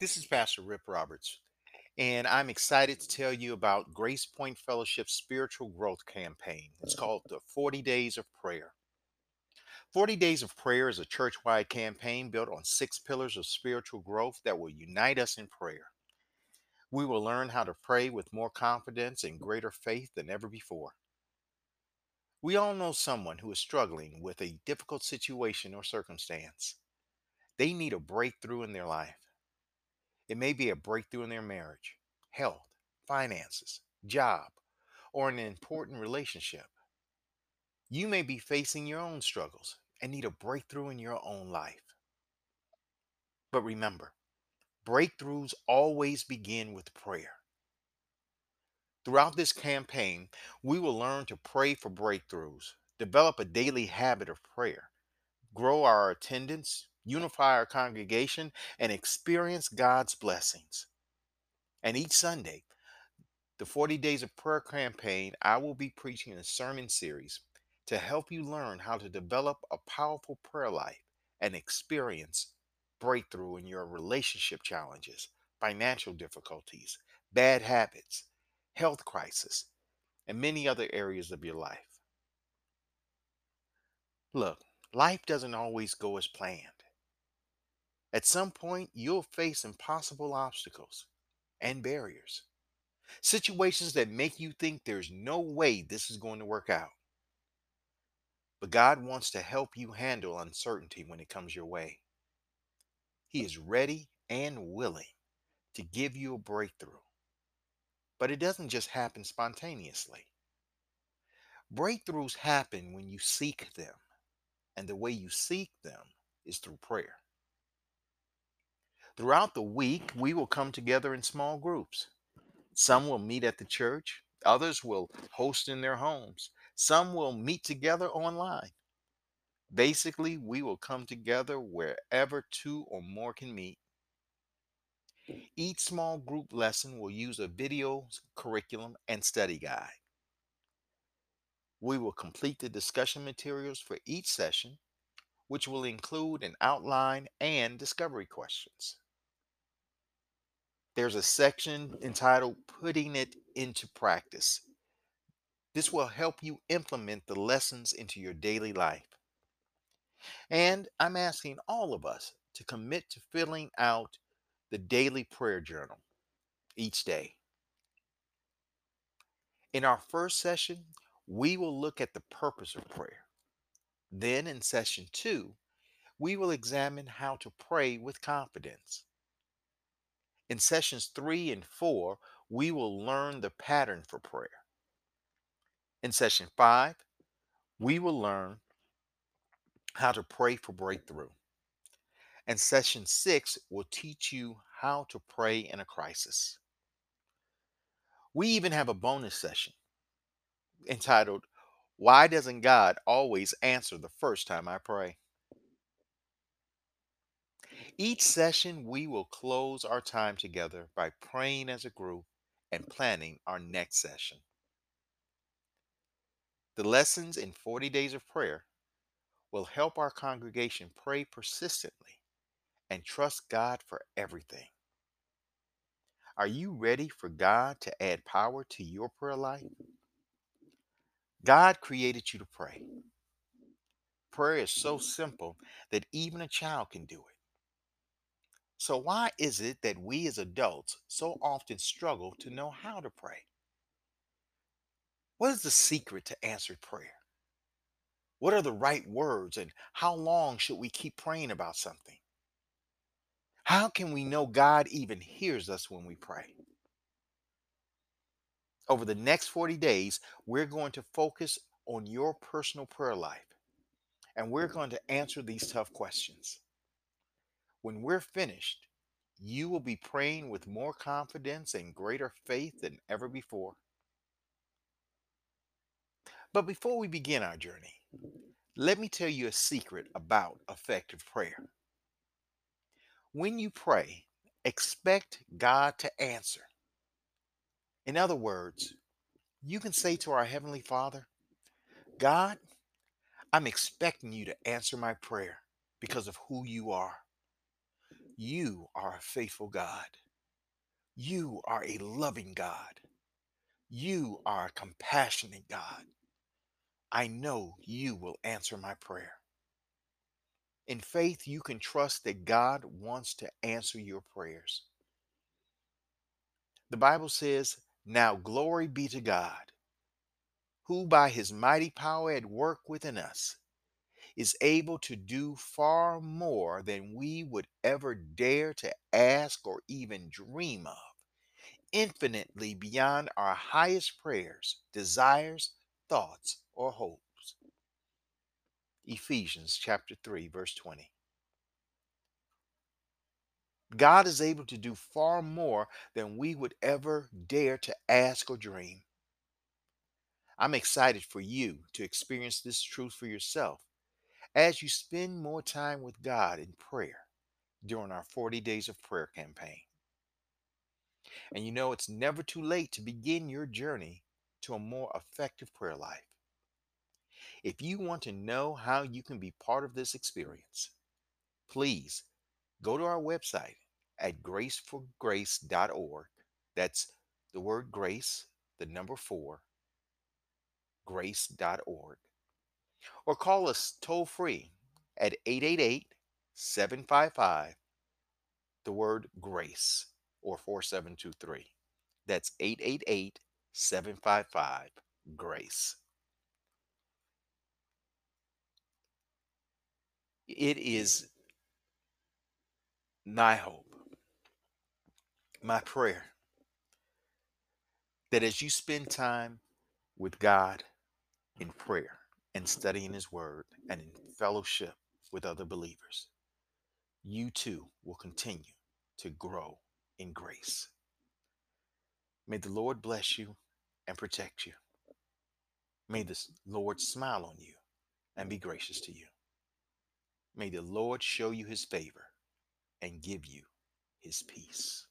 This is Pastor Rip Roberts, and I'm excited to tell you about Grace Point Fellowship's spiritual growth campaign. It's called the 40 Days of Prayer. 40 Days of Prayer is a church wide campaign built on six pillars of spiritual growth that will unite us in prayer. We will learn how to pray with more confidence and greater faith than ever before. We all know someone who is struggling with a difficult situation or circumstance. They need a breakthrough in their life. It may be a breakthrough in their marriage, health, finances, job, or an mm-hmm. important relationship. You may be facing your own struggles and need a breakthrough in your own life. But remember, breakthroughs always begin with prayer. Throughout this campaign, we will learn to pray for breakthroughs, develop a daily habit of prayer, grow our attendance, unify our congregation, and experience God's blessings. And each Sunday, the 40 Days of Prayer campaign, I will be preaching a sermon series to help you learn how to develop a powerful prayer life and experience breakthrough in your relationship challenges, financial difficulties, bad habits, health crisis, and many other areas of your life. Look, life doesn't always go as planned. At some point, you'll face impossible obstacles and barriers, situations that make you think there's no way this is going to work out. But God wants to help you handle uncertainty when it comes your way. He is ready and willing to give you a breakthrough. But it doesn't just happen spontaneously. Breakthroughs happen when you seek them, and the way you seek them is through prayer. Throughout the week, we will come together in small groups. Some will meet at the church, others will host in their homes, some will meet together online. Basically, we will come together wherever two or more can meet. Each small group lesson will use a video curriculum and study guide. We will complete the discussion materials for each session, which will include an outline and discovery questions. There's a section entitled Putting It into Practice. This will help you implement the lessons into your daily life. And I'm asking all of us to commit to filling out the daily prayer journal each day. In our first session, we will look at the purpose of prayer. Then in session two, we will examine how to pray with confidence. In sessions three and four, we will learn the pattern for prayer. In session five, we will learn how to pray for breakthrough. And session six will teach you how to pray in a crisis. We even have a bonus session entitled, Why Doesn't God Always Answer the First Time I Pray? Each session, we will close our time together by praying as a group and planning our next session. The lessons in 40 Days of Prayer will help our congregation pray persistently and trust God for everything. Are you ready for God to add power to your prayer life? God created you to pray. Prayer is so simple that even a child can do it. So, why is it that we as adults so often struggle to know how to pray? What is the secret to answered prayer? What are the right words and how long should we keep praying about something? How can we know God even hears us when we pray? Over the next 40 days, we're going to focus on your personal prayer life and we're going to answer these tough questions. When we're finished, you will be praying with more confidence and greater faith than ever before. But before we begin our journey, let me tell you a secret about effective prayer. When you pray, expect God to answer. In other words, you can say to our Heavenly Father, God, I'm expecting you to answer my prayer because of who you are. You are a faithful God. You are a loving God. You are a compassionate God. I know you will answer my prayer. In faith, you can trust that God wants to answer your prayers. The Bible says, Now glory be to God, who by his mighty power at work within us is able to do far more than we would ever dare to ask or even dream of, infinitely beyond our highest prayers, desires, thoughts, or hopes. Ephesians chapter 3 verse 20. God is able to do far more than we would ever dare to ask or dream. I'm excited for you to experience this truth for yourself as you spend more time with God in prayer during our 40 Days of Prayer campaign. And you know, it's never too late to begin your journey to a more effective prayer life. If you want to know how you can be part of this experience, please go to our website at graceforgrace.org. That's the word grace, the number four, grace.org. Or call us toll free at 888 755 the word grace or 4723. That's 888 755 grace. It is my hope, my prayer, that as you spend time with God in prayer and studying His Word and in fellowship with other believers, you too will continue to grow in grace. May the Lord bless you and protect you. May the Lord smile on you and be gracious to you. May the Lord show you his favor and give you his peace.